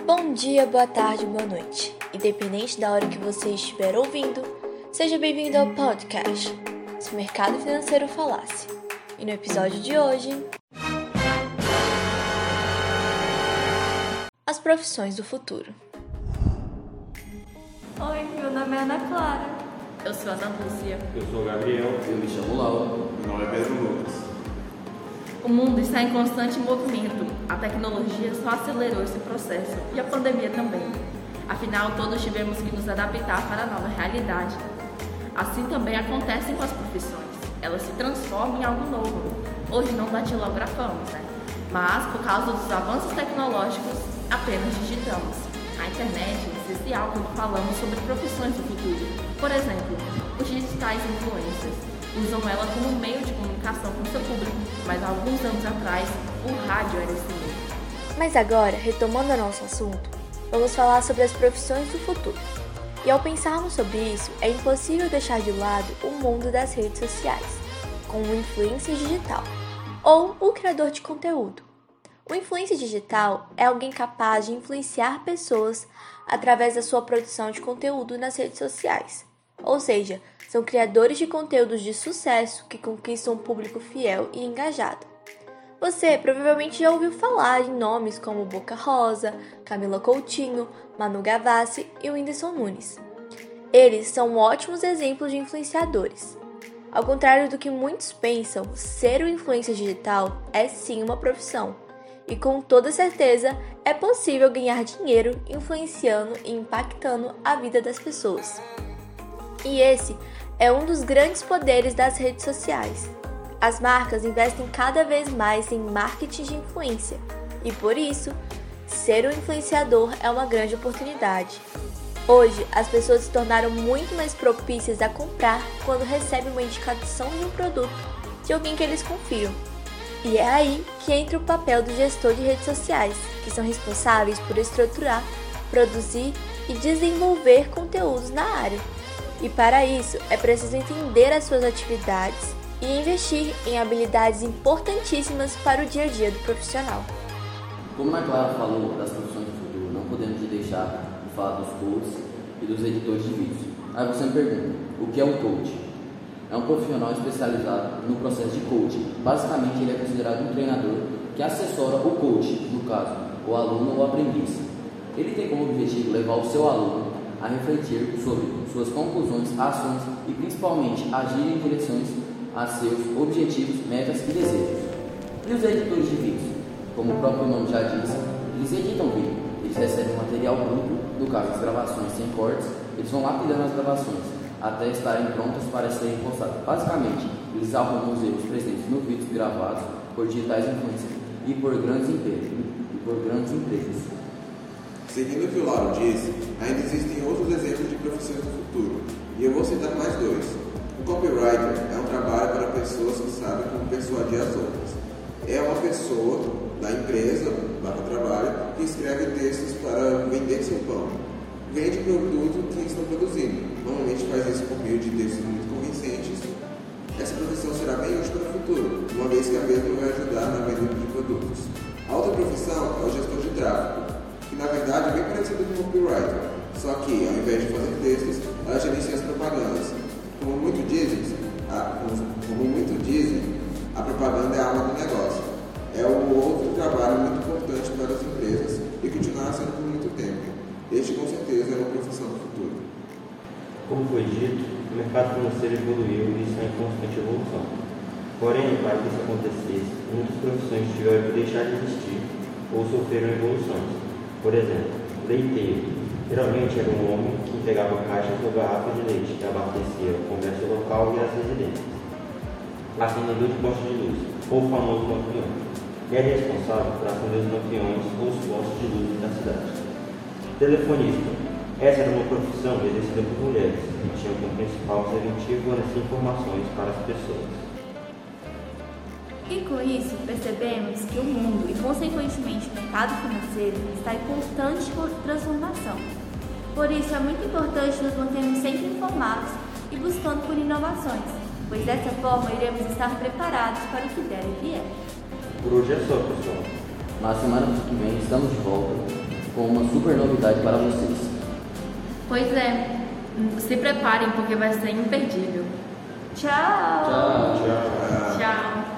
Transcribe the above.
Bom dia, boa tarde, boa noite. Independente da hora que você estiver ouvindo, seja bem-vindo ao podcast Se o Mercado Financeiro Falasse. E no episódio de hoje. As profissões do futuro. Oi, meu nome é Ana Clara. Eu sou a Ana Lúcia. Eu sou o Gabriel. Eu me chamo Laura. Meu nome é Pedro Lucas. O mundo está em constante movimento. A tecnologia só acelerou esse processo e a pandemia também. Afinal, todos tivemos que nos adaptar para a nova realidade. Assim também acontece com as profissões. Elas se transformam em algo novo. Hoje não datilografamos, né? Mas, por causa dos avanços tecnológicos, apenas digitamos. A internet é essencial quando falamos sobre profissões do futuro. Por exemplo, os digitais influencers usam ela como meio de comunicação com seu público, mas há alguns anos atrás o rádio era esse meio. Mas agora, retomando nosso assunto, vamos falar sobre as profissões do futuro. E ao pensarmos sobre isso, é impossível deixar de lado o mundo das redes sociais, com o influencer digital ou o criador de conteúdo. O influencer digital é alguém capaz de influenciar pessoas através da sua produção de conteúdo nas redes sociais. Ou seja, são criadores de conteúdos de sucesso que conquistam um público fiel e engajado. Você provavelmente já ouviu falar em nomes como Boca Rosa, Camila Coutinho, Manu Gavassi e Whindersson Nunes. Eles são ótimos exemplos de influenciadores. Ao contrário do que muitos pensam, ser um influencer digital é sim uma profissão e com toda certeza é possível ganhar dinheiro influenciando e impactando a vida das pessoas. E esse é um dos grandes poderes das redes sociais. As marcas investem cada vez mais em marketing de influência e por isso, ser um influenciador é uma grande oportunidade. Hoje, as pessoas se tornaram muito mais propícias a comprar quando recebem uma indicação de um produto de alguém que eles confiam. E é aí que entra o papel do gestor de redes sociais, que são responsáveis por estruturar, produzir e desenvolver conteúdos na área. E para isso é preciso entender as suas atividades e investir em habilidades importantíssimas para o dia a dia do profissional. Como a Clara falou das profissões do futuro, não podemos deixar de falar dos coaches e dos editores de vídeos. Aí você me pergunta, o que é um coach? É um profissional especializado no processo de coaching. Basicamente, ele é considerado um treinador que assessora o coach, no caso, o aluno ou aprendiz. Ele tem como objetivo levar o seu aluno a refletir sobre suas conclusões, ações e principalmente agir em direções a seus objetivos, metas e desejos. E os editores de vídeos? Como o próprio nome já diz, eles editam vídeo. Eles recebem material bruto, no caso as gravações sem cortes, eles vão lapidando as gravações até estarem prontas para serem postadas. Basicamente, eles arrumam os erros presentes no vídeos gravados por digitais influencers e por grandes empresas. E por grandes empresas. Seguindo o que o Lauro disse, ainda existem outros exemplos de profissões do futuro, e eu vou citar mais dois. O copywriter é um trabalho para pessoas que sabem como persuadir as outras. É uma pessoa da empresa, lá para trabalho, que escreve textos para vender seu pão vende produto que estão produzindo. Normalmente faz isso por meio de textos muito convincentes. Essa profissão será bem útil para o futuro, uma vez que a mesma vai ajudar na venda de produtos. A outra profissão é o gestor de tráfego, que verdade é bem parecido com o copywriter, só que ao invés de fazer textos, ela gerencia as propagandas. Como muito dizem, a, como muito dizem, a propaganda é a alma do negócio. É um outro trabalho muito importante para as empresas e continuará sendo por muito tempo. Este, com certeza, é uma profissão do futuro. Como foi dito, o mercado financeiro evoluiu e está em constante evolução. Porém, para que isso acontecesse, muitas profissões tiveram que deixar de existir ou sofreram evoluções. Por exemplo, leiteiro. Geralmente era um homem que entregava caixas ou garrafas de leite que abastecia o comércio local e as residências. Acendedor de postos de luz, ou famoso lampião. E é responsável por acender os lampiões ou os postos de luz da cidade. Telefonista. Essa era uma profissão exercida por mulheres e tinha como principal objetivo as informações para as pessoas. E com isso, percebemos que o mundo e, consequentemente, o mercado financeiro está em constante transformação. Por isso, é muito importante nos mantermos sempre informados e buscando por inovações, pois dessa forma iremos estar preparados para o que der e vier. Por hoje é só, pessoal. Na semana que vem estamos de volta com uma super novidade para vocês. Pois é, se preparem porque vai ser imperdível. Tchau! Tchau! Tchau.